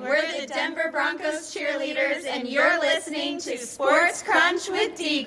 We're the Denver Broncos cheerleaders, and you're listening to Sports Crunch with D.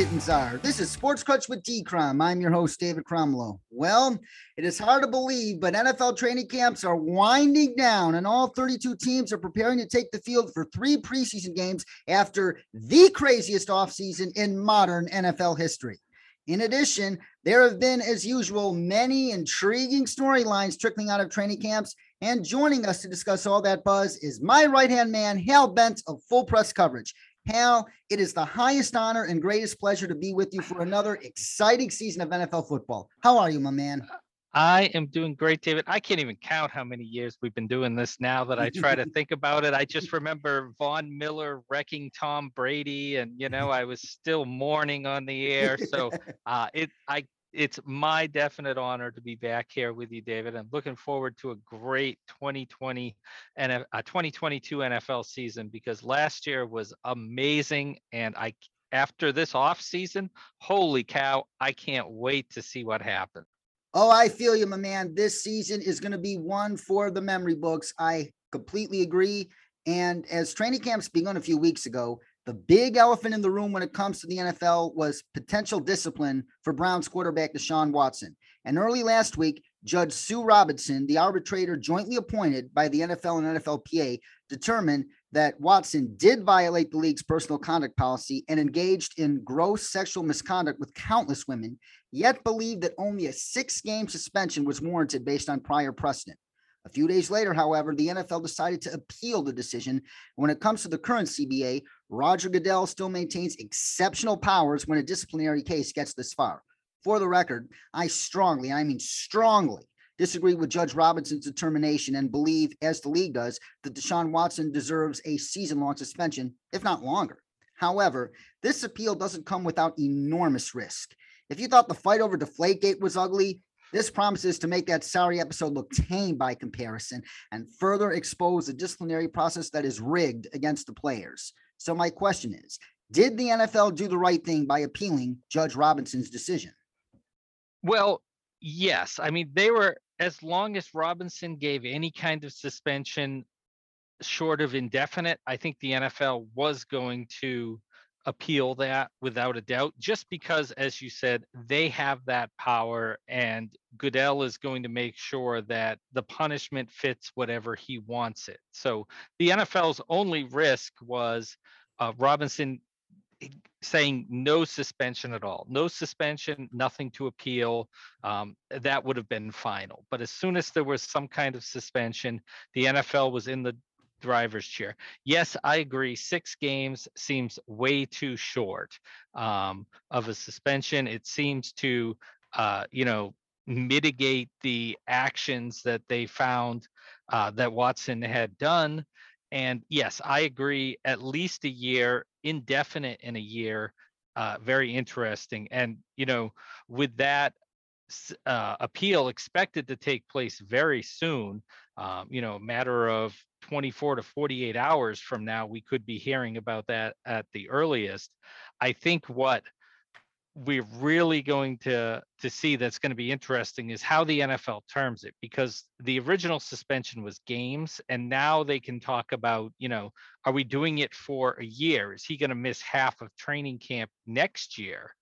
kittens are. This is Sports Crunch with D. Crom. I'm your host, David Cromlow. Well, it is hard to believe, but NFL training camps are winding down, and all 32 teams are preparing to take the field for three preseason games after the craziest offseason in modern NFL history. In addition, there have been, as usual, many intriguing storylines trickling out of training camps. And joining us to discuss all that buzz is my right hand man, Hal Bent of Full Press Coverage. Hal, it is the highest honor and greatest pleasure to be with you for another exciting season of NFL football. How are you, my man? I am doing great, David. I can't even count how many years we've been doing this now that I try to think about it. I just remember Von Miller wrecking Tom Brady, and you know, I was still mourning on the air. So uh, it I it's my definite honor to be back here with you, David. I'm looking forward to a great 2020 and a 2022 NFL season because last year was amazing, and I after this off season, holy cow, I can't wait to see what happens. Oh, I feel you, my man. This season is going to be one for the memory books. I completely agree. And as training camps begun a few weeks ago, the big elephant in the room when it comes to the NFL was potential discipline for Browns quarterback Deshaun Watson. And early last week, Judge Sue Robinson, the arbitrator jointly appointed by the NFL and NFLPA, determined that Watson did violate the league's personal conduct policy and engaged in gross sexual misconduct with countless women, yet believed that only a six game suspension was warranted based on prior precedent. A few days later, however, the NFL decided to appeal the decision. When it comes to the current CBA, Roger Goodell still maintains exceptional powers when a disciplinary case gets this far. For the record, I strongly, I mean strongly, disagree with Judge Robinson's determination and believe, as the league does, that Deshaun Watson deserves a season long suspension, if not longer. However, this appeal doesn't come without enormous risk. If you thought the fight over Deflategate was ugly, this promises to make that sorry episode look tame by comparison and further expose the disciplinary process that is rigged against the players. So, my question is Did the NFL do the right thing by appealing Judge Robinson's decision? Well, yes. I mean, they were, as long as Robinson gave any kind of suspension short of indefinite, I think the NFL was going to appeal that without a doubt, just because, as you said, they have that power, and Goodell is going to make sure that the punishment fits whatever he wants it. So the NFL's only risk was uh, Robinson saying no suspension at all, no suspension, nothing to appeal. Um, that would have been final. But as soon as there was some kind of suspension, the NFL was in the driver's chair. Yes, I agree. Six games seems way too short um, of a suspension. It seems to, uh, you know, mitigate the actions that they found uh, that Watson had done. And yes, I agree. At least a year, indefinite in a year, uh, very interesting. And you know, with that uh, appeal expected to take place very soon, um, you know, matter of 24 to 48 hours from now, we could be hearing about that at the earliest. I think what we're really going to to see that's going to be interesting is how the NFL terms it because the original suspension was games and now they can talk about you know are we doing it for a year is he going to miss half of training camp next year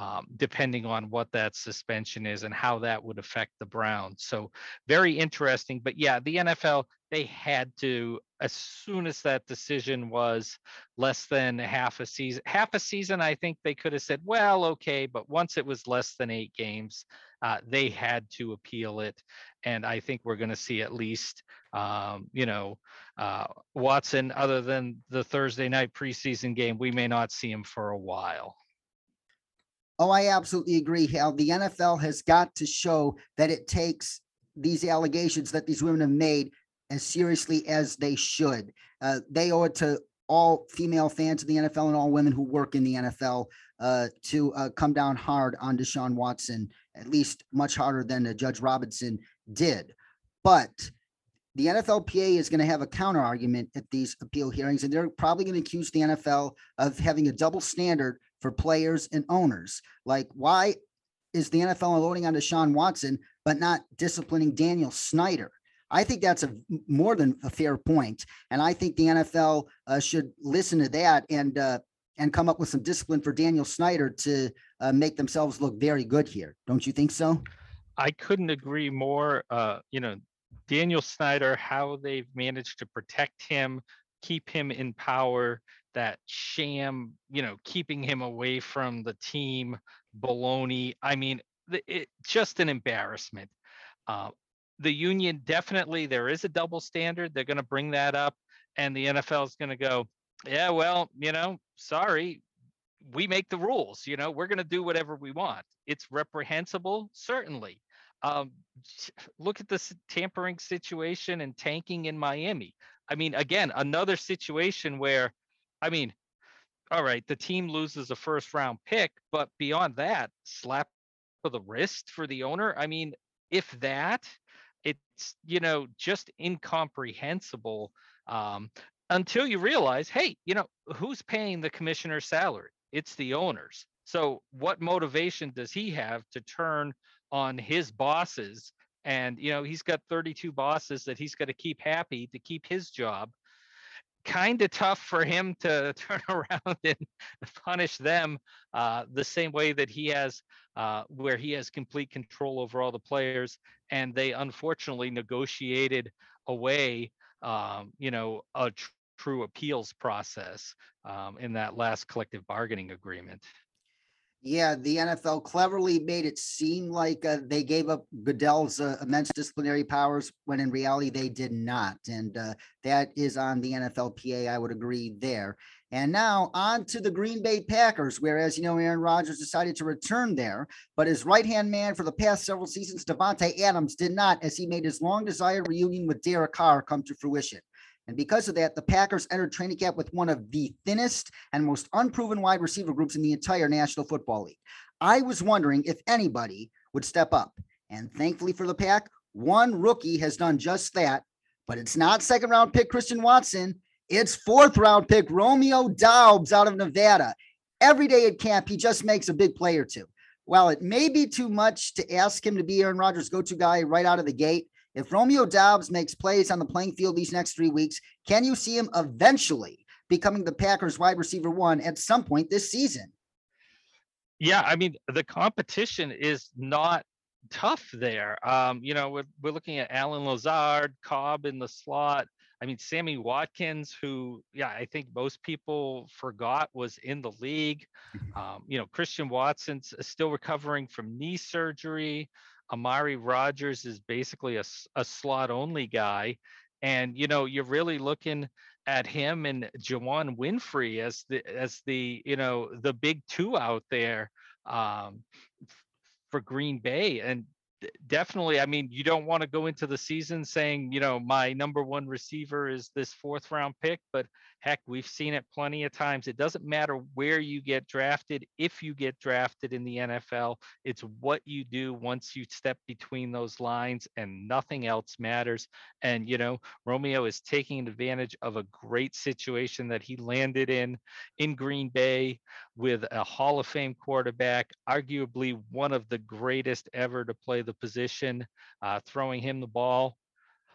um, depending on what that suspension is and how that would affect the Browns. So very interesting. But yeah, the NFL they had to as soon as that decision was less than half a season half a season i think they could have said well okay but once it was less than eight games uh, they had to appeal it and i think we're going to see at least um, you know uh, watson other than the thursday night preseason game we may not see him for a while Oh, I absolutely agree, Hal. The NFL has got to show that it takes these allegations that these women have made as seriously as they should. Uh, they owe it to all female fans of the NFL and all women who work in the NFL uh, to uh, come down hard on Deshaun Watson, at least much harder than uh, Judge Robinson did. But the NFLPA is going to have a counter argument at these appeal hearings, and they're probably going to accuse the NFL of having a double standard for players and owners. Like, why is the NFL loading on Deshaun Watson, but not disciplining Daniel Snyder? I think that's a more than a fair point, and I think the NFL uh, should listen to that and uh, and come up with some discipline for Daniel Snyder to uh, make themselves look very good here. Don't you think so? I couldn't agree more. Uh, you know, Daniel Snyder, how they've managed to protect him, keep him in power, that sham, you know, keeping him away from the team, baloney. I mean, it, just an embarrassment. Uh, the union definitely, there is a double standard. They're going to bring that up, and the NFL is going to go, yeah, well, you know, sorry, we make the rules. You know, we're going to do whatever we want. It's reprehensible, certainly. Um, look at this tampering situation and tanking in Miami. I mean, again, another situation where, I mean, all right, the team loses a first round pick, but beyond that, slap for the wrist for the owner. I mean, if that, it's you know just incomprehensible um, until you realize, hey, you know, who's paying the commissioner's salary? It's the owners. So what motivation does he have to turn on his bosses? And you know, he's got 32 bosses that he's got to keep happy to keep his job. Kind of tough for him to turn around and punish them uh, the same way that he has, uh, where he has complete control over all the players, and they unfortunately negotiated away, um, you know, a tr- true appeals process um, in that last collective bargaining agreement. Yeah, the NFL cleverly made it seem like uh, they gave up Goodell's uh, immense disciplinary powers when in reality they did not. And uh, that is on the NFLPA. I would agree there. And now on to the Green Bay Packers, where, as you know, Aaron Rodgers decided to return there, but his right hand man for the past several seasons, Davante Adams, did not, as he made his long desired reunion with Derek Carr come to fruition. And because of that, the Packers entered training camp with one of the thinnest and most unproven wide receiver groups in the entire National Football League. I was wondering if anybody would step up. And thankfully for the Pack, one rookie has done just that. But it's not second round pick Christian Watson. It's fourth round pick Romeo Doubs out of Nevada. Every day at camp, he just makes a big play or two. While it may be too much to ask him to be Aaron Rodgers' go to guy right out of the gate, if Romeo Doubs makes plays on the playing field these next three weeks, can you see him eventually becoming the Packers wide receiver one at some point this season? Yeah, I mean, the competition is not tough there. Um, you know, we're, we're looking at Allen Lazard, Cobb in the slot. I mean, Sammy Watkins, who, yeah, I think most people forgot was in the league. Mm-hmm. Um, you know, Christian Watson's still recovering from knee surgery. Amari Rogers is basically a, a slot only guy. And, you know, you're really looking at him and Juwann Winfree as the, as the, you know, the big two out there um, for Green Bay. And definitely, I mean, you don't want to go into the season saying, you know, my number one receiver is this fourth round pick, but heck, we've seen it plenty of times. It doesn't matter where you get drafted, if you get drafted in the NFL, it's what you do once you step between those lines and nothing else matters. And, you know, Romeo is taking advantage of a great situation that he landed in in Green Bay with a Hall of Fame quarterback, arguably one of the greatest ever to play the position, uh, throwing him the ball.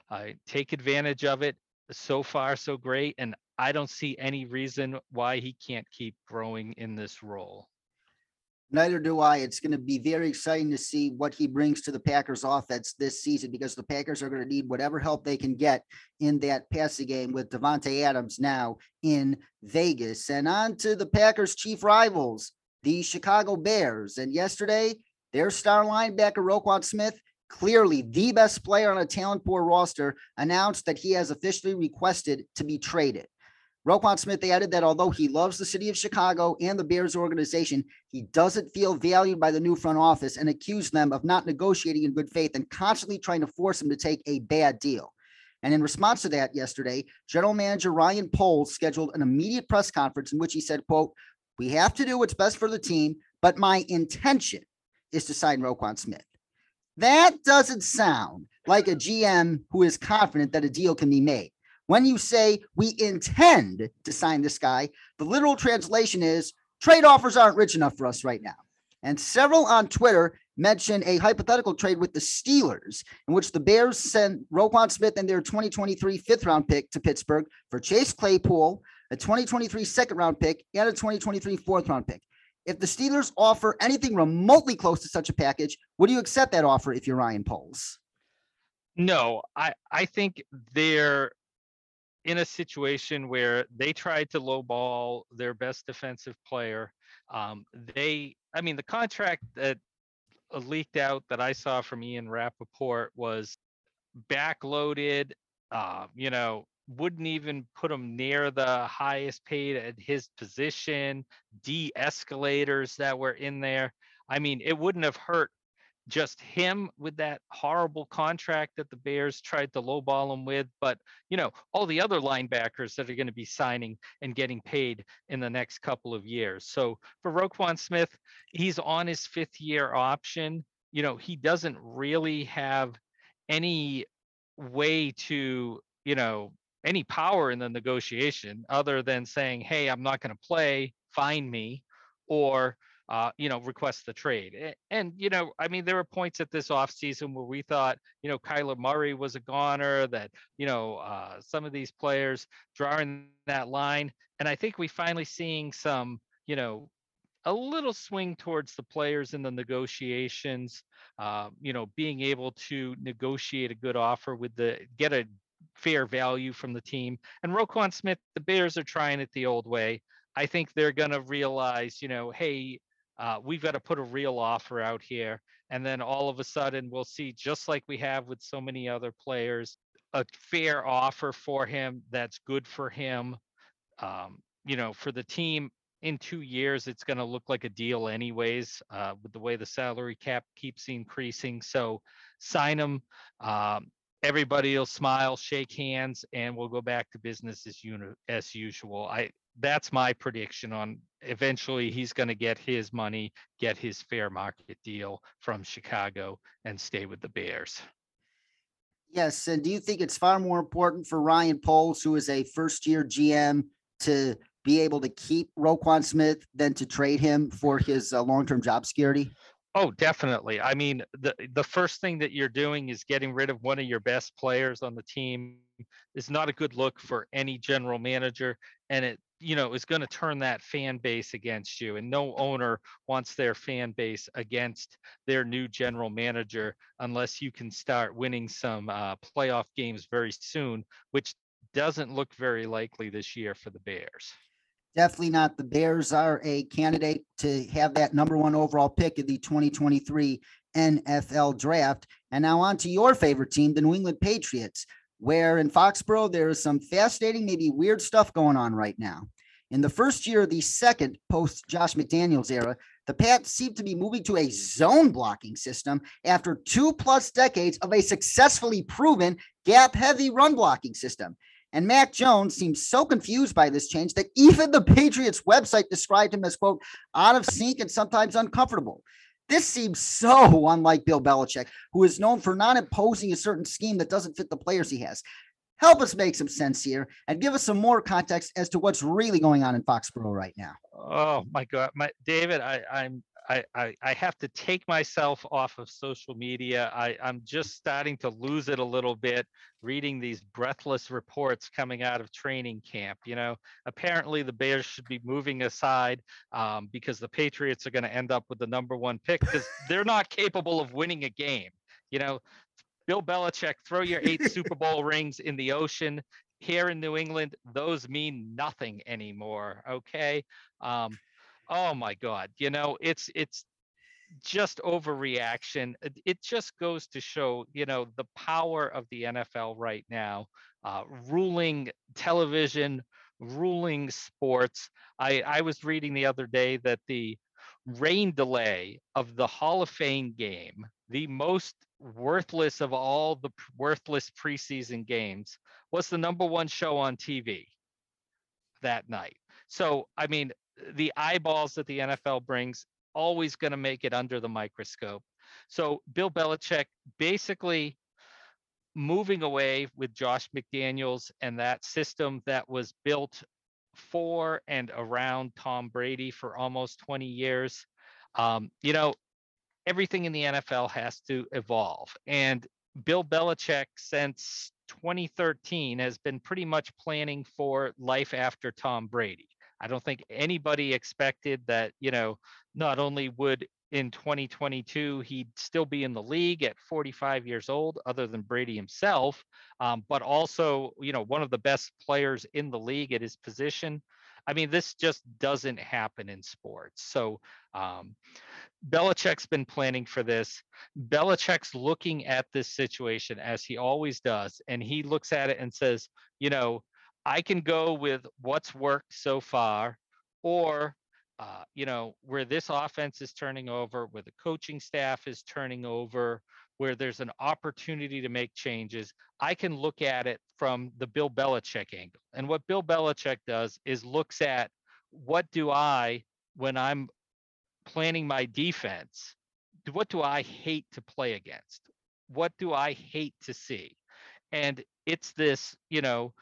Uh, take advantage of it. So far, so great. And I don't see any reason why he can't keep growing in this role. Neither do I. It's going to be very exciting to see what he brings to the Packers offense this season because the Packers are going to need whatever help they can get in that passing game with Davante Adams now in Vegas. And on to the Packers' chief rivals, the Chicago Bears. And yesterday, their star linebacker Roquan Smith, clearly the best player on a talent poor roster, announced that he has officially requested to be traded. Roquan Smith added that although he loves the city of Chicago and the Bears organization, he doesn't feel valued by the new front office and accused them of not negotiating in good faith and constantly trying to force him to take a bad deal. And in response to that, yesterday, General Manager Ryan Poles scheduled an immediate press conference in which he said, quote, we have to do what's best for the team, but my intention is to sign Roquan Smith. That doesn't sound like a GM who is confident that a deal can be made. When you say we intend to sign this guy, the literal translation is trade offers aren't rich enough for us right now. And several on Twitter mentioned a hypothetical trade with the Steelers, in which the Bears sent Roquan Smith and their 2023 fifth round pick to Pittsburgh for Chase Claypool, a 2023 second round pick, and a 2023 fourth round pick. If the Steelers offer anything remotely close to such a package, would you accept that offer if you're Ryan Poles? No, I, I think they're in a situation where they tried to lowball their best defensive player. Um, they, I mean, the contract that leaked out that I saw from Ian Rapoport was backloaded. Uh, you know, wouldn't even put him near the highest paid at his position. De escalators that were in there. I mean, it wouldn't have hurt just him with that horrible contract that the Bears tried to lowball him with, but you know, all the other linebackers that are going to be signing and getting paid in the next couple of years. So for Roquan Smith, he's on his fifth year option. You know, he doesn't really have any way to, you know, any power in the negotiation other than saying, hey, I'm not going to play, find me, or uh, you know, request the trade. And, you know, I mean, there were points at this offseason where we thought, you know, Kyler Murray was a goner, that, you know, uh, some of these players drawing that line. And I think we finally seeing some, you know, a little swing towards the players in the negotiations, uh, you know, being able to negotiate a good offer with the, get a fair value from the team. And Roquan Smith, the Bears are trying it the old way. I think they're going to realize, you know, hey, uh, we've got to put a real offer out here. And then all of a sudden, we'll see, just like we have with so many other players, a fair offer for him that's good for him. Um, you know, for the team in two years, it's going to look like a deal, anyways, uh, with the way the salary cap keeps increasing. So sign him. Um, everybody will smile, shake hands, and we'll go back to business as, as usual. I that's my prediction on eventually he's going to get his money, get his fair market deal from Chicago and stay with the Bears. Yes. And do you think it's far more important for Ryan Poles, who is a first year GM, to be able to keep Roquan Smith than to trade him for his uh, long term job security? Oh, definitely. I mean, the the first thing that you're doing is getting rid of one of your best players on the team is not a good look for any general manager and it you know is going to turn that fan base against you and no owner wants their fan base against their new general manager unless you can start winning some uh, playoff games very soon which doesn't look very likely this year for the bears definitely not the bears are a candidate to have that number one overall pick of the 2023 nfl draft and now on to your favorite team the new england patriots where in Foxborough there is some fascinating, maybe weird stuff going on right now. In the first year of the second post Josh McDaniels era, the Pats seem to be moving to a zone blocking system after two plus decades of a successfully proven gap heavy run blocking system. And Mac Jones seems so confused by this change that even the Patriots website described him as, quote, out of sync and sometimes uncomfortable. This seems so unlike Bill Belichick, who is known for not imposing a certain scheme that doesn't fit the players he has. Help us make some sense here and give us some more context as to what's really going on in Foxborough right now. Oh my God, my David, I, I'm I, I, I have to take myself off of social media. I, I'm just starting to lose it a little bit reading these breathless reports coming out of training camp. You know, apparently the Bears should be moving aside um, because the Patriots are going to end up with the number one pick because they're not capable of winning a game. You know, Bill Belichick, throw your eight Super Bowl rings in the ocean. Here in New England, those mean nothing anymore. Okay. Um, oh my god you know it's it's just overreaction it just goes to show you know the power of the nfl right now uh, ruling television ruling sports. I i was reading the other day that the rain delay of the hall of fame game the most worthless of all the worthless preseason games was the number one show on tv that night. So i mean the eyeballs that the NFL brings always going to make it under the microscope. So Bill Belichick basically moving away with Josh McDaniels and that system that was built for and around Tom Brady for almost 20 years. Um, you know, everything in the NFL has to evolve. And Bill Belichick, since 2013, has been pretty much planning for life after Tom Brady. I don't think anybody expected that, you know, not only would in 2022 he'd still be in the league at 45 years old, other than Brady himself, um, but also, you know, one of the best players in the league at his position. I mean, this just doesn't happen in sports. So, um, Belichick's been planning for this. Belichick's looking at this situation as he always does, and he looks at it and says, you know, I can go with what's worked so far, or uh, you know, where this offense is turning over, where the coaching staff is turning over, where there's an opportunity to make changes, I can look at it from the Bill Belichick angle. And what Bill Belichick does is looks at what do I, when I'm planning my defense, what do I hate to play against? What do I hate to see? And it's this, you know,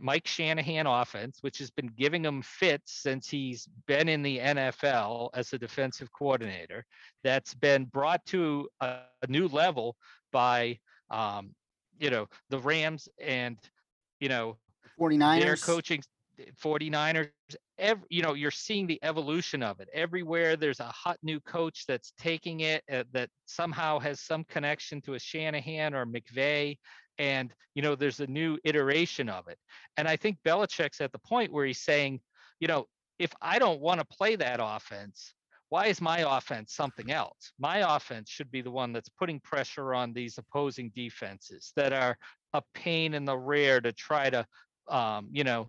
Mike Shanahan offense, which has been giving him fits since he's been in the NFL as a defensive coordinator, that's been brought to a, a new level by, um, you know, the Rams and, you know, 49ers. Their coaching 49ers every you know you're seeing the evolution of it. Everywhere there's a hot new coach that's taking it uh, that somehow has some connection to a Shanahan or McVay and you know there's a new iteration of it. And i think Belichick's at the point where he's saying you know if i don't want to play that offense why is my offense something else? My offense should be the one that's putting pressure on these opposing defenses that are a pain in the rear to try to um, you know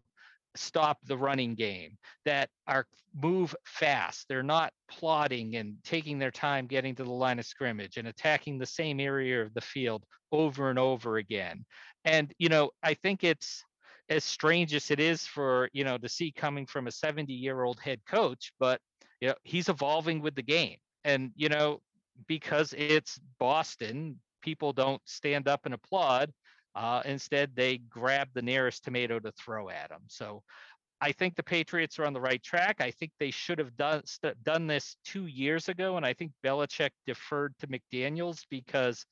stop the running game that are move fast. They're not plotting and taking their time getting to the line of scrimmage and attacking the same area of the field over and over again. And you know i think it's as strange as it is for you know to see coming from a 70 year old head coach but you know he's evolving with the game. And you know because it's boston people don't stand up and applaud uh, instead, they grab the nearest tomato to throw at them. So I think the Patriots are on the right track. I think they should have done st- done this two years ago, and I think Belichick deferred to McDaniels because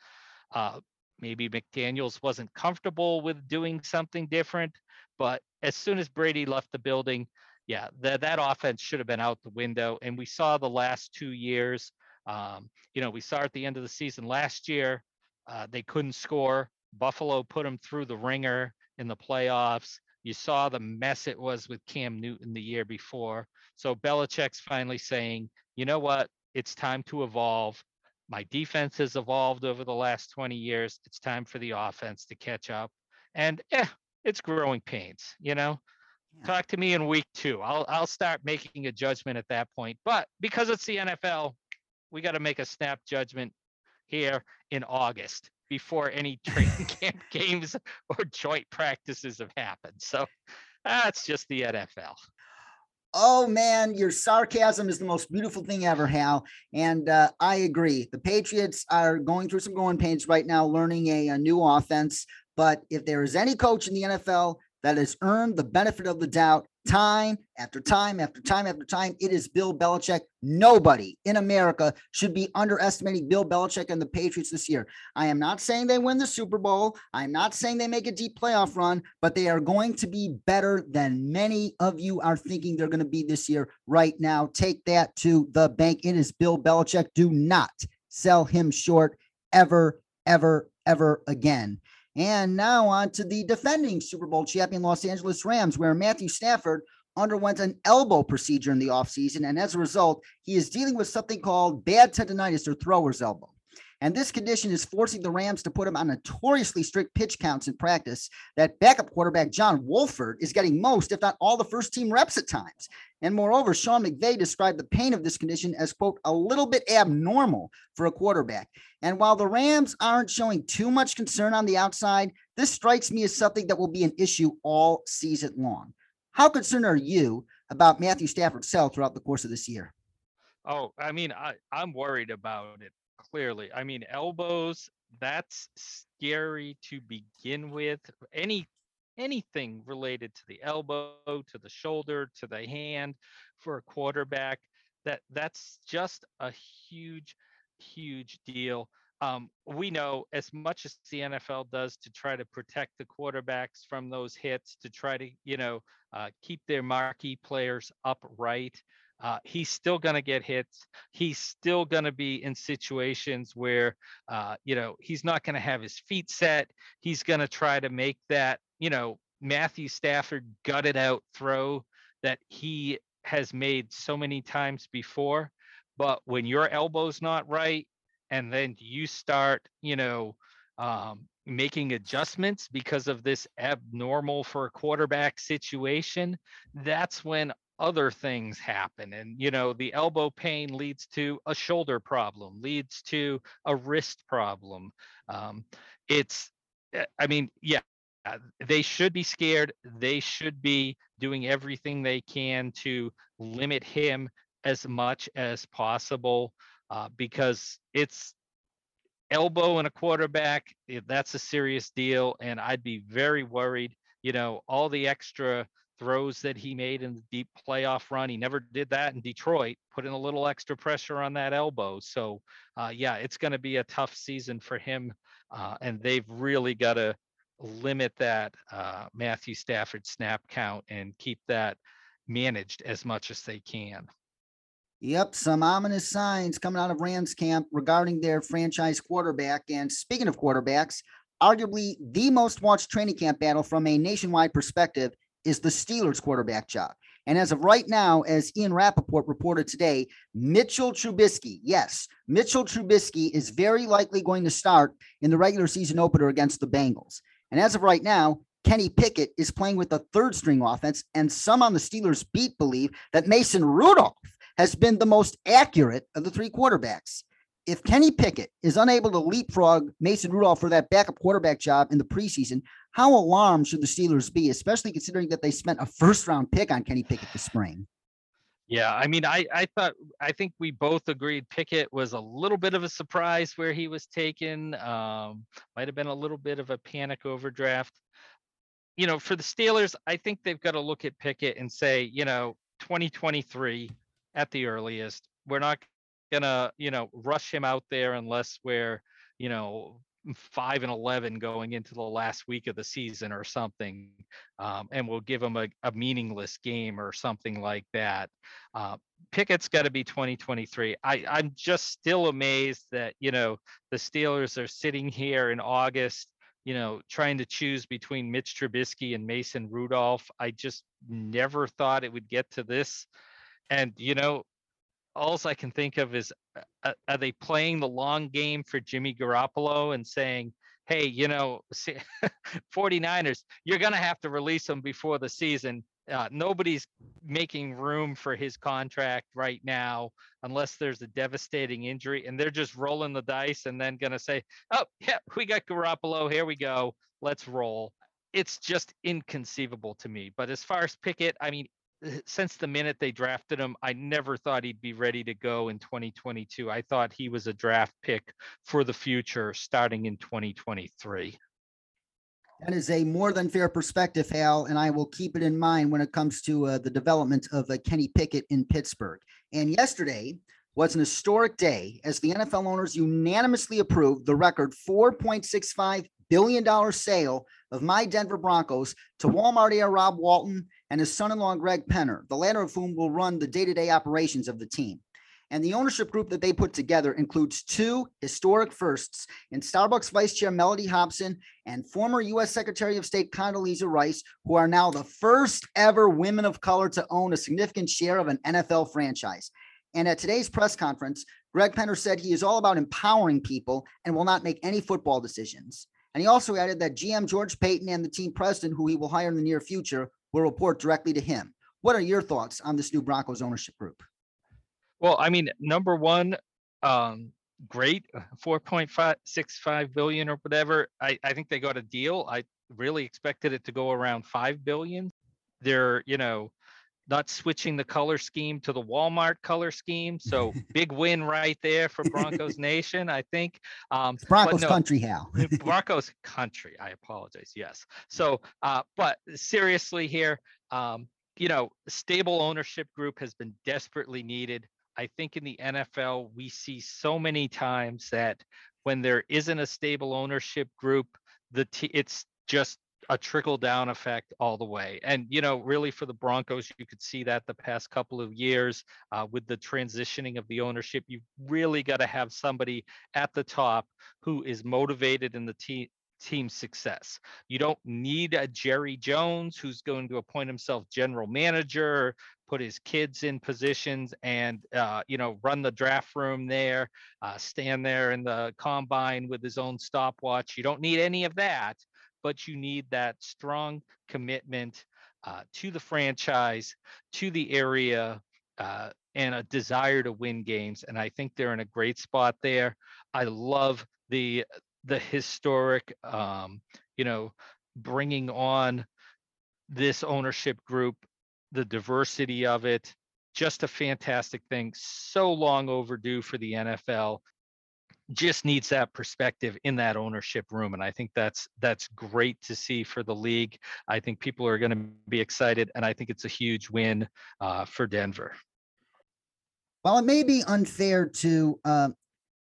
uh, maybe McDaniels wasn't comfortable with doing something different. But as soon as Brady left the building, yeah, that that offense should have been out the window. And we saw the last two years. Um, you know, we saw at the end of the season last year, uh, they couldn't score. Buffalo put them through the ringer in the playoffs. You saw the mess it was with Cam Newton the year before. So Belichick's finally saying, you know what? It's time to evolve. My defense has evolved over the last 20 years. It's time for the offense to catch up. And eh, it's growing pains, you know. Yeah. Talk to me in week two. I'll I'll start making a judgment at that point. But because it's the NFL, we got to make a snap judgment here in August before any training camp games or joint practices have happened. So that's just the NFL. Oh man, your sarcasm is the most beautiful thing ever, Hal. And uh, I agree. The Patriots are going through some growing pains right now, learning a, a new offense. But if there is any coach in the NFL that has earned the benefit of the doubt, time after time after time after time. It is Bill Belichick. Nobody in America should be underestimating Bill Belichick and the Patriots this year. I am not saying they win the Super Bowl. I'm not saying they make a deep playoff run, but they are going to be better than many of you are thinking they're going to be this year right now. Take that to the bank. It is Bill Belichick. Do not sell him short ever, ever, ever again. And now on to the defending Super Bowl champion Los Angeles Rams, where Matthew Stafford underwent an elbow procedure in the offseason. And as a result, he is dealing with something called bad tendonitis or thrower's elbow. And this condition is forcing the Rams to put him on notoriously strict pitch counts in practice that backup quarterback John Wolford is getting most, if not all, the first team reps at times. And moreover, Sean McVay described the pain of this condition as, quote, a little bit abnormal for a quarterback. And while the Rams aren't showing too much concern on the outside, this strikes me as something that will be an issue all season long. How concerned are you about Matthew Stafford's health throughout the course of this year? Oh, I mean, I, I'm worried about it clearly. I mean, elbows, that's scary to begin with. Any anything related to the elbow, to the shoulder, to the hand for a quarterback, that that's just a huge, huge deal. Um, we know as much as the NFL does to try to protect the quarterbacks from those hits, to try to, you know, uh, keep their marquee players upright. Uh, he's still going to get hits. He's still going to be in situations where, uh, you know, he's not going to have his feet set. He's going to try to make that, you know, Matthew Stafford gutted out throw that he has made so many times before. But when your elbow's not right, and then you start, you know, um, making adjustments because of this abnormal for a quarterback situation, that's when other things happen and you know the elbow pain leads to a shoulder problem leads to a wrist problem um, it's eh, i mean yeah they should be scared they should be doing everything they can to limit him as much as possible uh, because it's elbow and a quarterback that's a serious deal and i'd be very worried you know all the extra throws that he made in the deep playoff run. He never did that in Detroit, putting a little extra pressure on that elbow. So, uh, yeah, it's going to be a tough season for him. Uh, and they've really got to limit that uh, Matthew Stafford snap count and keep that managed as much as they can. Yep, some ominous signs coming out of Rams camp regarding their franchise quarterback. And speaking of quarterbacks, arguably the most watched training camp battle from a nationwide perspective is the Steelers quarterback job. And as of right now, as Ian Rapoport reported today, Mitchell Trubisky, yes, Mitchell Trubisky is very likely going to start in the regular season opener against the Bengals. And as of right now, Kenny Pickett is playing with the third string offense, and some on the Steelers beat believe that Mason Rudolph has been the most accurate of the three quarterbacks. If Kenny Pickett is unable to leapfrog Mason Rudolph for that backup quarterback job in the preseason, how alarmed should the Steelers be, especially considering that they spent a first round pick on Kenny Pickett this spring? Yeah, I mean, I I thought I think we both agreed Pickett was a little bit of a surprise where he was taken. Um, might have been a little bit of a panic overdraft. You know, for the Steelers, I think they've got to look at Pickett and say, you know, 2023 at the earliest. We're not gonna, you know, rush him out there unless we're, you know, five and 11 going into the last week of the season or something um, and we'll give them a, a, meaningless game or something like that. Uh, pickett's got to be 2023 I, i'm just still amazed that you know the steelers are sitting here in august you know trying to choose between mitch trubisky and mason rudolph. I just never thought it would get to this. And you know all I can think of is uh, uh, are they playing the long game for Jimmy Garoppolo and saying, hey, you know, 49ers, you're going to have to release him before the season. Uh, nobody's making room for his contract right now unless there's a devastating injury. And they're just rolling the dice and then going to say, oh, yeah, we got Garoppolo. Here we go. Let's roll. It's just inconceivable to me. But as far as Pickett, I mean, since the minute they drafted him, I never thought he'd be ready to go in 2022. I thought he was a draft pick for the future starting in 2023. That is a more than fair perspective, Hal, and I will keep it in mind when it comes to uh, the development of uh, Kenny Pickett in Pittsburgh. And yesterday was an historic day as the NFL owners unanimously approved the record 4.65 billion dollar sale of my Denver Broncos to Walmart heir Rob Walton and his son-in-law Greg Penner, the latter of whom will run the day-to-day operations of the team. And the ownership group that they put together includes two historic firsts in Starbucks Vice Chair Mellody Hobson and former U.S. Secretary of State Condoleezza Rice, who are now the first ever women of color to own a significant share of an NFL franchise. And at today's press conference, Greg Penner said he is all about empowering people and will not make any football decisions. And he also added that GM George Paton and the team president, who he will hire in the near future, will report directly to him. What are your thoughts on this new Broncos ownership group? Well, I mean, number one, um, great, 4.565 billion or whatever. I, I think they got a deal. I really expected it to go around 5 billion. They're, you know, not switching the color scheme to the Walmart color scheme. So big win right there for Broncos Nation, I think. Um, Broncos no, country, Hal. Broncos country. I apologize. Yes. So, uh, but seriously here, um, you know, stable ownership group has been desperately needed. I think in the NFL, we see so many times that when there isn't a stable ownership group, the t- it's just a trickle down effect all the way. And, you know, really for the Broncos, you could see that the past couple of years uh, with the transitioning of the ownership. You've really got to have somebody at the top who is motivated in the team team success. You don't need a Jerry Jones who's going to appoint himself general manager, put his kids in positions, and uh, you know run the draft room there, uh, stand there in the combine with his own stopwatch. You don't need any of that, but you need that strong commitment uh, to the franchise, to the area. Uh, and a desire to win games, and I think they're in a great spot there. I love the the historic, um, you know, bringing on this ownership group, the diversity of it, just a fantastic thing. So long overdue for the NFL. Just needs that perspective in that ownership room, and I think that's that's great to see for the league. I think people are going to be excited, and I think it's a huge win uh, for Denver. While it may be unfair to uh,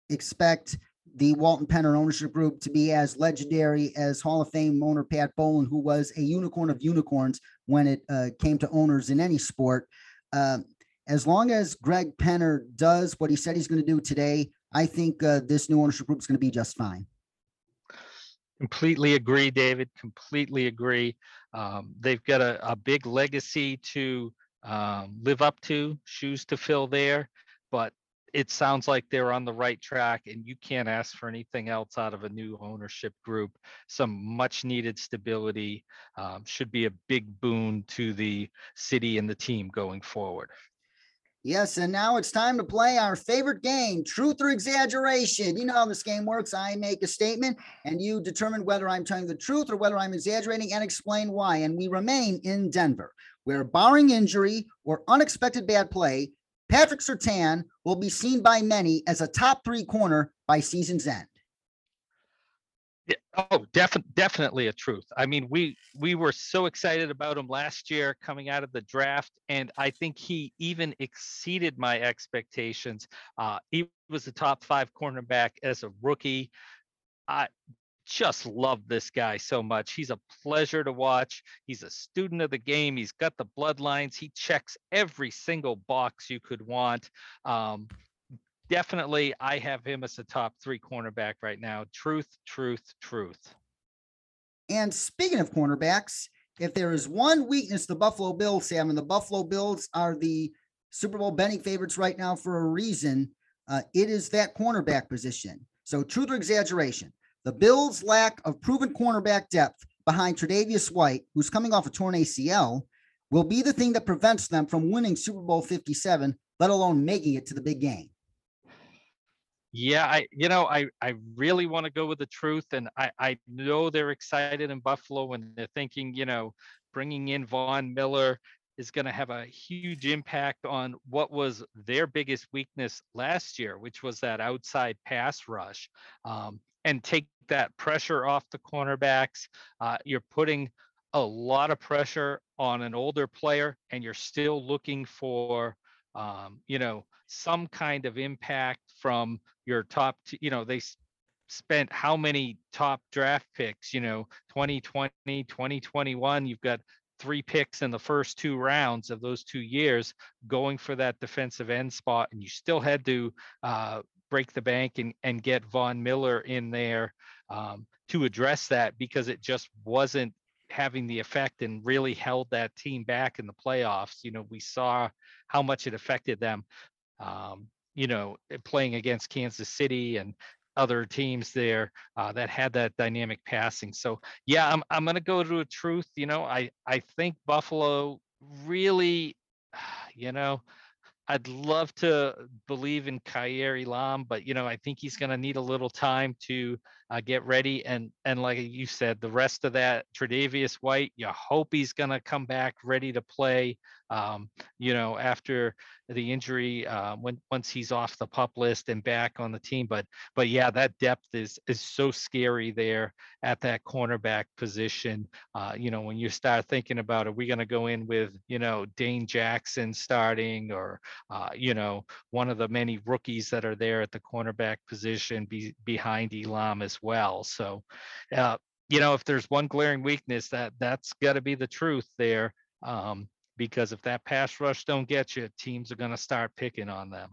expect the Walton Penner ownership group to be as legendary as Hall of Fame owner Pat Bowlen, who was a unicorn of unicorns when it uh, came to owners in any sport. Uh, as long as Greg Penner does what he said he's going to do today, I think uh, this new ownership group is going to be just fine. Completely agree, David. Completely agree. Um, they've got a, a, big legacy to um, live up to, shoes to fill there, but it sounds like they're on the right track and you can't ask for anything else out of a new ownership group. Some much needed stability um, should be a big boon to the city and the team going forward. Yes, and now it's time to play our favorite game, truth or exaggeration. You know how this game works. I make a statement and you determine whether I'm telling the truth or whether I'm exaggerating and explain why. And we remain in Denver, where barring injury or unexpected bad play, Patrick Surtain will be seen by many as a top three corner by season's end. Oh, definitely, definitely a truth. I mean, we we were so excited about him last year coming out of the draft, and I think he even exceeded my expectations. Uh, he was the top five cornerback as a rookie. I just love this guy so much. He's a pleasure to watch. He's a student of the game. He's got the bloodlines. He checks every single box you could want. Um, definitely, I have him as a top three cornerback right now. Truth, truth, truth. And speaking of cornerbacks, if there is one weakness the Buffalo Bills have, and the Buffalo Bills are the Super Bowl betting favorites right now for a reason, uh, it is that cornerback position. So, truth or exaggeration? The Bills' lack of proven cornerback depth behind Tre'Davious White, who's coming off a torn ACL, will be the thing that prevents them from winning Super Bowl 57, let alone making it to the big game. Yeah, I you know I I really want to go with the truth, and I I know they're excited in Buffalo and they're thinking you know bringing in Von Miller is going to have a huge impact on what was their biggest weakness last year, which was that outside pass rush, um, and take that pressure off the cornerbacks. Uh, you're putting a lot of pressure on an older player, and you're still looking for, um, you know, some kind of impact from your top. T- you know, they spent how many top draft picks? You know, 2020, 2021. You've got three picks in the first two rounds of those two years going for that defensive end spot and you still had to uh, break the bank and, and get Von Miller in there um, to address that because it just wasn't having the effect and really held that team back in the playoffs. You know, we saw how much it affected them. Um, you know, eh, playing against Kansas City and other teams there uh, that had that dynamic passing. So yeah, I'm I'm gonna go to a truth. You know, I I think Buffalo really, you know, I'd love to believe in Kaiir Elam, but you know, I think he's to need a little time to uh, get ready. And and like you said, the rest of that Tre'Davious White, you hope he's to come back ready to play Um, you know, after the injury, uh, when once he's off the pup list and back on the team. But but yeah, that depth is is so scary there at that cornerback position. Uh, you know, when you start thinking about, are we to go in with you know Dane Jackson starting, or uh, you know one of the many rookies that are there at the cornerback position be, behind Elam as well. So, uh, you know, if there's one glaring weakness, that that's got to be the truth there. Um, because if that pass rush don't get you, teams are going to start picking on them.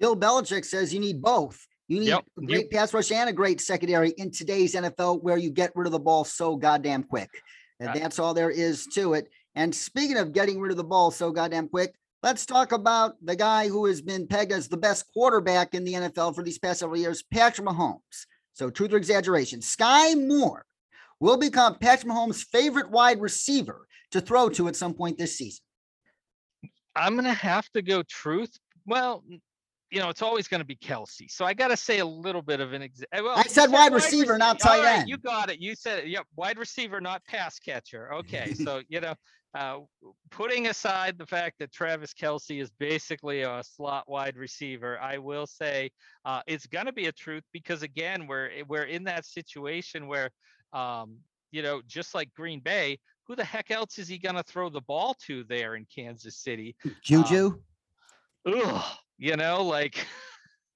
Bill Belichick says you need both. You need Yep, a great pass rush and a great secondary in today's NFL where you get rid of the ball so goddamn quick. And Uh, that's all there is to it. And speaking of getting rid of the ball so goddamn quick, let's talk about the guy who has been pegged as the best quarterback in the NFL for these past several years, Patrick Mahomes. So, truth or exaggeration, Skyy Moore will become Patrick Mahomes' favorite wide receiver to throw to at some point this season. I'm gonna have to go truth. Well, you know, it's always gonna be Kelce. So I gotta say a little bit of an exa- eh, well, I you said wide rece- receiver, not All tight right, end. You got it. You said it. Yep, wide receiver, not pass catcher. Okay, so you know, uh, putting aside the fact that Travis Kelce is basically a slot wide receiver, I will say uh, it's gonna be a truth because again, we're eh, we're in that situation where, um, you know, just like Green Bay, who the heck else is he gonna throw the ball to there in Kansas City? Juju. ugh, you know, like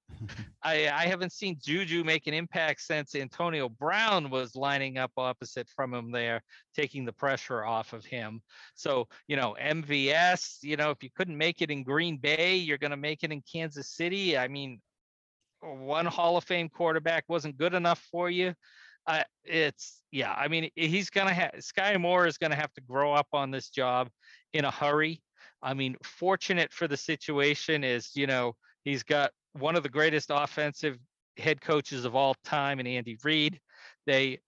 I I haven't seen Juju make an impact since Antonio Brown was lining up opposite from him there, taking the pressure off of him. So, you know, MVS, you know, if you couldn't make it in Green Bay, you're going to make it in Kansas City. I mean, one Hall of Fame quarterback wasn't good enough for you. Uh, it's yeah. I mean, he's gonna have Skyy Moore is gonna have to grow up on this job in a hurry. I mean, fortunate for the situation is you know he's got one of the greatest offensive head coaches of all time and Andy Reid. They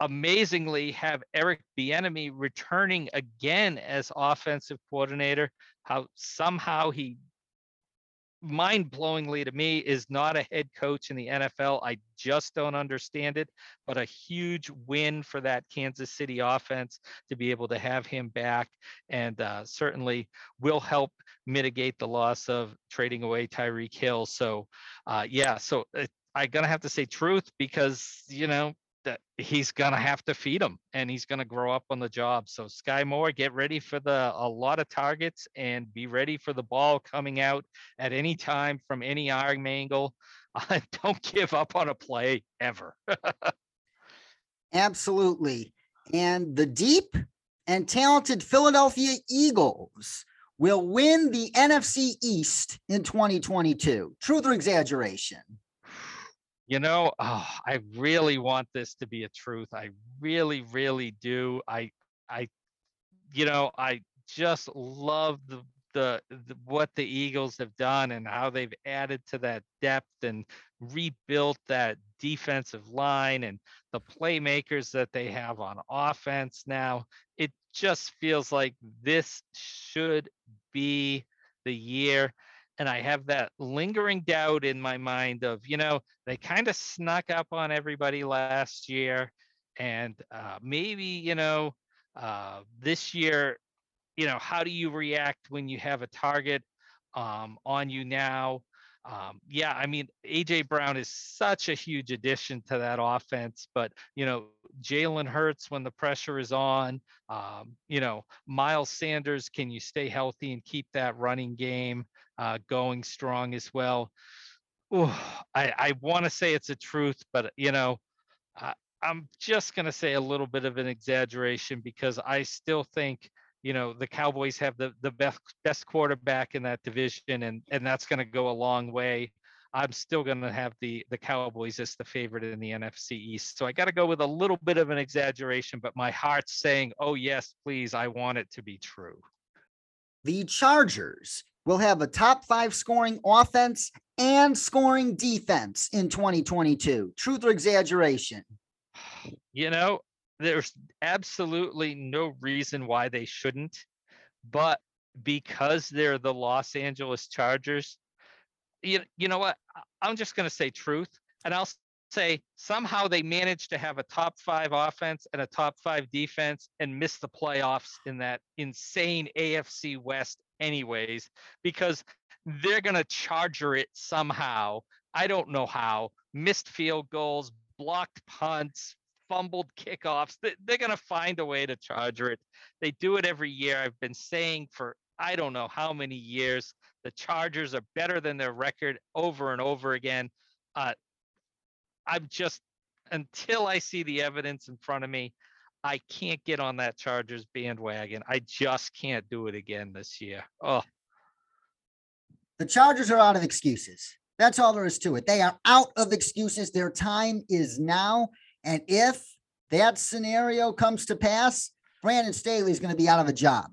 amazingly have Eric Bieniemy returning again as offensive coordinator. How somehow he mind-blowingly to me is not a head coach in the NFL. I just don't understand it, but a huge win for that Kansas City offense to be able to have him back and uh, certainly will help mitigate the loss of trading away Tyreek Hill. So uh, yeah, so uh, I'm gonna have to say truth because you know that he's gonna have to feed him and he's gonna grow up on the job. So Skyy Moore, get ready for the a lot of targets and be ready for the ball coming out at any time from any arm angle. Uh, don't give up on a play ever. Absolutely. And the deep and talented Philadelphia Eagles will win the NFC East in 2022. Truth or exaggeration? You know, oh, I really want this to be a truth. I really, really do. I, I, you know, I just love the, the, the what the Eagles have done and how they've added to that depth and rebuilt that defensive line and the playmakers that they have on offense now. It just feels like this should be the year and I have that lingering doubt in my mind of, you know, they kind of snuck up on everybody last year, and uh, maybe, you know, uh, this year, you know, how do you react when you have a target um, on you now? Um, yeah, I mean, AJ Brown is such a huge addition to that offense, but you know, Jalen Hurts when the pressure is on, um, you know, Miles Sanders, can you stay healthy and keep that running game uh, going strong as well? Ooh, I, I want to say it's a truth, but you know, I, I'm just going to say a little bit of an exaggeration because I still think you know the Cowboys have the the best best quarterback in that division, and and that's going to go a long way. I'm still going to have the the Cowboys as the favorite in the NFC East. So I got to go with a little bit of an exaggeration, but my heart's saying, "Oh yes, please, I want it to be true." The Chargers will have a top five scoring offense and scoring defense in 2022. Truth or exaggeration? You know, there's absolutely no reason why they shouldn't, but because they're the Los Angeles Chargers, you, you know what? I'm just going to say truth, and I'll say somehow they managed to have a top five offense and a top five defense and miss the playoffs in that insane AFC West, anyways, because they're going to charger it somehow. I don't know how. Missed field goals, blocked punts, fumbled kickoffs. They're going to find a way to charger it. They do it every year. I've been saying for I don't know how many years the Chargers are better than their record over and over again. Uh, I'm just until I see the evidence in front of me, I can't get on that Chargers bandwagon. I just can't do it again this year. Oh, the Chargers are out of excuses. That's all there is to it. They are out of excuses. Their time is now. And if that scenario comes to pass, Brandon Staley is going to be out of a job.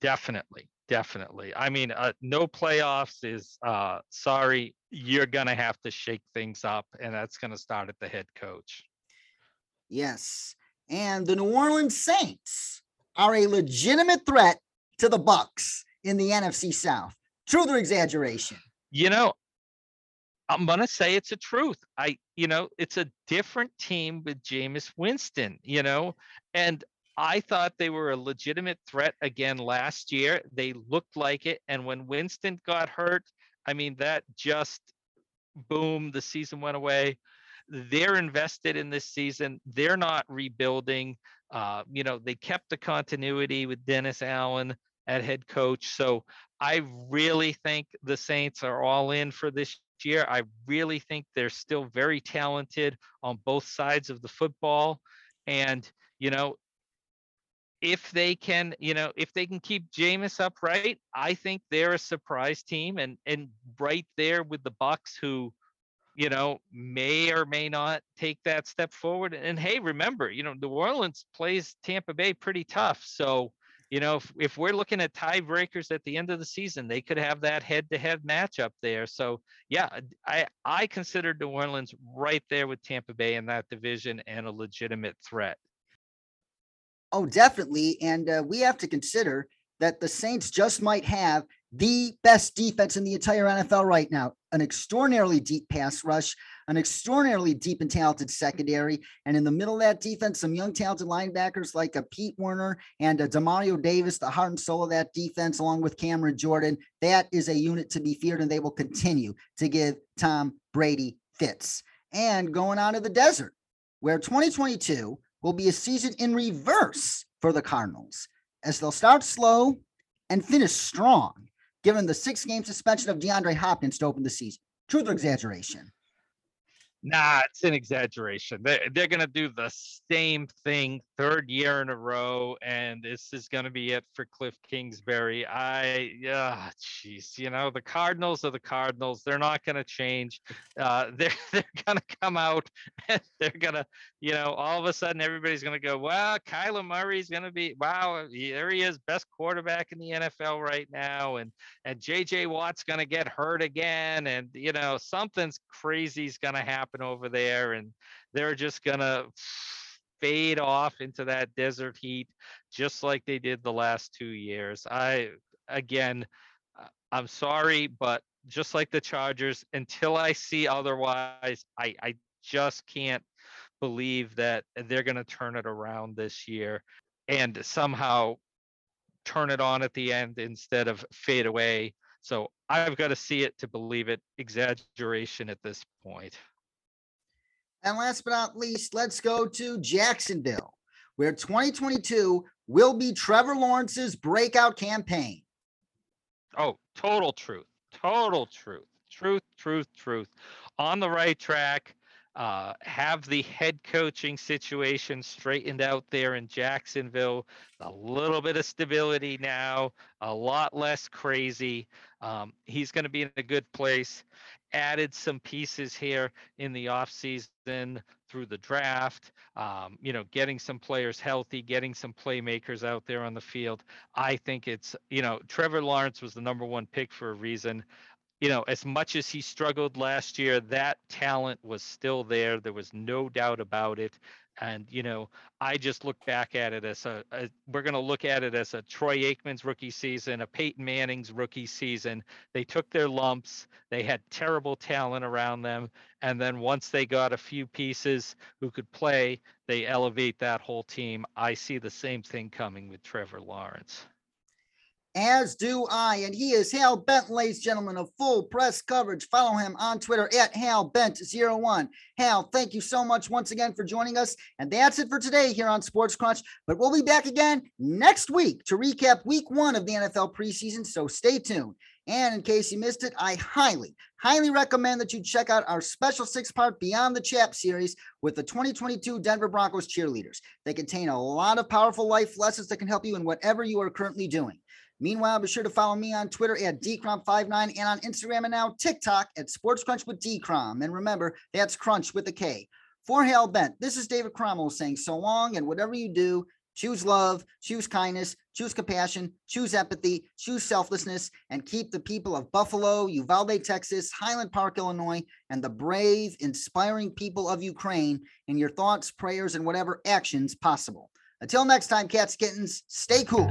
Definitely. Definitely. I mean, uh, no playoffs is uh, sorry. You're going to have to shake things up, and that's going to start at the head coach. Yes. And the New Orleans Saints are a legitimate threat to the Bucs in the NFC South. Truth or exaggeration? You know, I'm gonna say it's a truth. I, you know, it's a different team with Jameis Winston, you know, and I thought they were a legitimate threat again last year. They looked like it. And when Winston got hurt, I mean, that just boom, the season went away. They're invested in this season. They're not rebuilding. Uh, you know, they kept the continuity with Dennis Allen at head coach. So I really think the Saints are all in for this year. I really think they're still very talented on both sides of the football. And, you know, if they can, you know, if they can keep Jameis upright, I think they're a surprise team and and right there with the Bucs who, you know, may or may not take that step forward. And hey, remember, you know, New Orleans plays Tampa Bay pretty tough. So, you know, if, if we're looking at tiebreakers at the end of the season, they could have that head-to-head matchup there. So, yeah, I I consider New Orleans right there with Tampa Bay in that division and a legitimate threat. Oh, definitely. And uh, we have to consider that the Saints just might have the best defense in the entire NFL right now. An extraordinarily deep pass rush, an extraordinarily deep and talented secondary. And in the middle of that defense, some young talented linebackers like a Pete Werner and a Demario Davis, the heart and soul of that defense, along with Cameron Jordan. That is a unit to be feared, and they will continue to give Tom Brady fits. And going on to the desert, where 2022 will be a season in reverse for the Cardinals, as they'll start slow and finish strong, given the six game suspension of DeAndre Hopkins to open the season. Truth or exaggeration? Nah, it's an exaggeration. They're, they're going to do the same thing third year in a row, and this is going to be it for Cliff Kingsbury. I, yeah, jeez, you know, the Cardinals are the Cardinals. They're not going to change. Uh, they're they're going to come out and they're going to, you know, all of a sudden everybody's going to go, wow, Kyler Murray's going to be, wow, there he is, best quarterback in the NFL right now, and and J.J. Watt's going to get hurt again, and you know, something's crazy's going to happen over there and they're just gonna fade off into that desert heat just like they did the last two years i again uh, i'm sorry but just like the chargers until i see otherwise i i just can't believe that they're going to turn it around this year and somehow turn it on at the end instead of fade away so I've got to see it to believe it. Exaggeration at this point. And last but not least, let's go to Jacksonville, where 2022 will be Trevor Lawrence's breakout campaign. Oh, total truth. Total truth. Truth, truth, truth. On the right track. Uh, have the head coaching situation straightened out there in Jacksonville. A little bit of stability now, a lot less crazy. Um, he's going to be in a good place added some pieces here in the offseason through the draft, um, you know, getting some players healthy, getting some playmakers out there on the field. I think it's, you know, Trevor Lawrence was the number one pick for a reason. You know, as much as he struggled last year, that talent was still there. There was no doubt about it. And, you know, I just look back at it as a, a we're going to look at it as a Troy Aikman's rookie season, a Peyton Manning's rookie season. They took their lumps, they had terrible talent around them. And then once they got a few pieces who could play, they elevate that whole team. I see the same thing coming with Trevor Lawrence as do I. And he is Hal Bent, ladies and gentlemen, of full press coverage. Follow him on Twitter at Hal Bent01. Hal, thank you so much once again for joining us. And that's it for today here on Sports Krunch. But we'll be back again next week to recap week one of the NFL preseason. So stay tuned. And in case you missed it, I highly, highly recommend that you check out our special six part Beyond the Chap series with the 2022 Denver Broncos cheerleaders. They contain a lot of powerful life lessons that can help you in whatever you are currently doing. Meanwhile, be sure to follow me on Twitter at dcrom59 and on Instagram and now TikTok at Sports Krunch with dcrom. And remember, that's Krunch with a K. For Hal Bent, this is David Cromwell saying so long, and whatever you do, choose love, choose kindness, choose compassion, choose empathy, choose selflessness, and keep the people of Buffalo, Uvalde, Texas, Highland Park, Illinois, and the brave, inspiring people of Ukraine in your thoughts, prayers, and whatever actions possible. Until next time, cats, kittens, stay cool.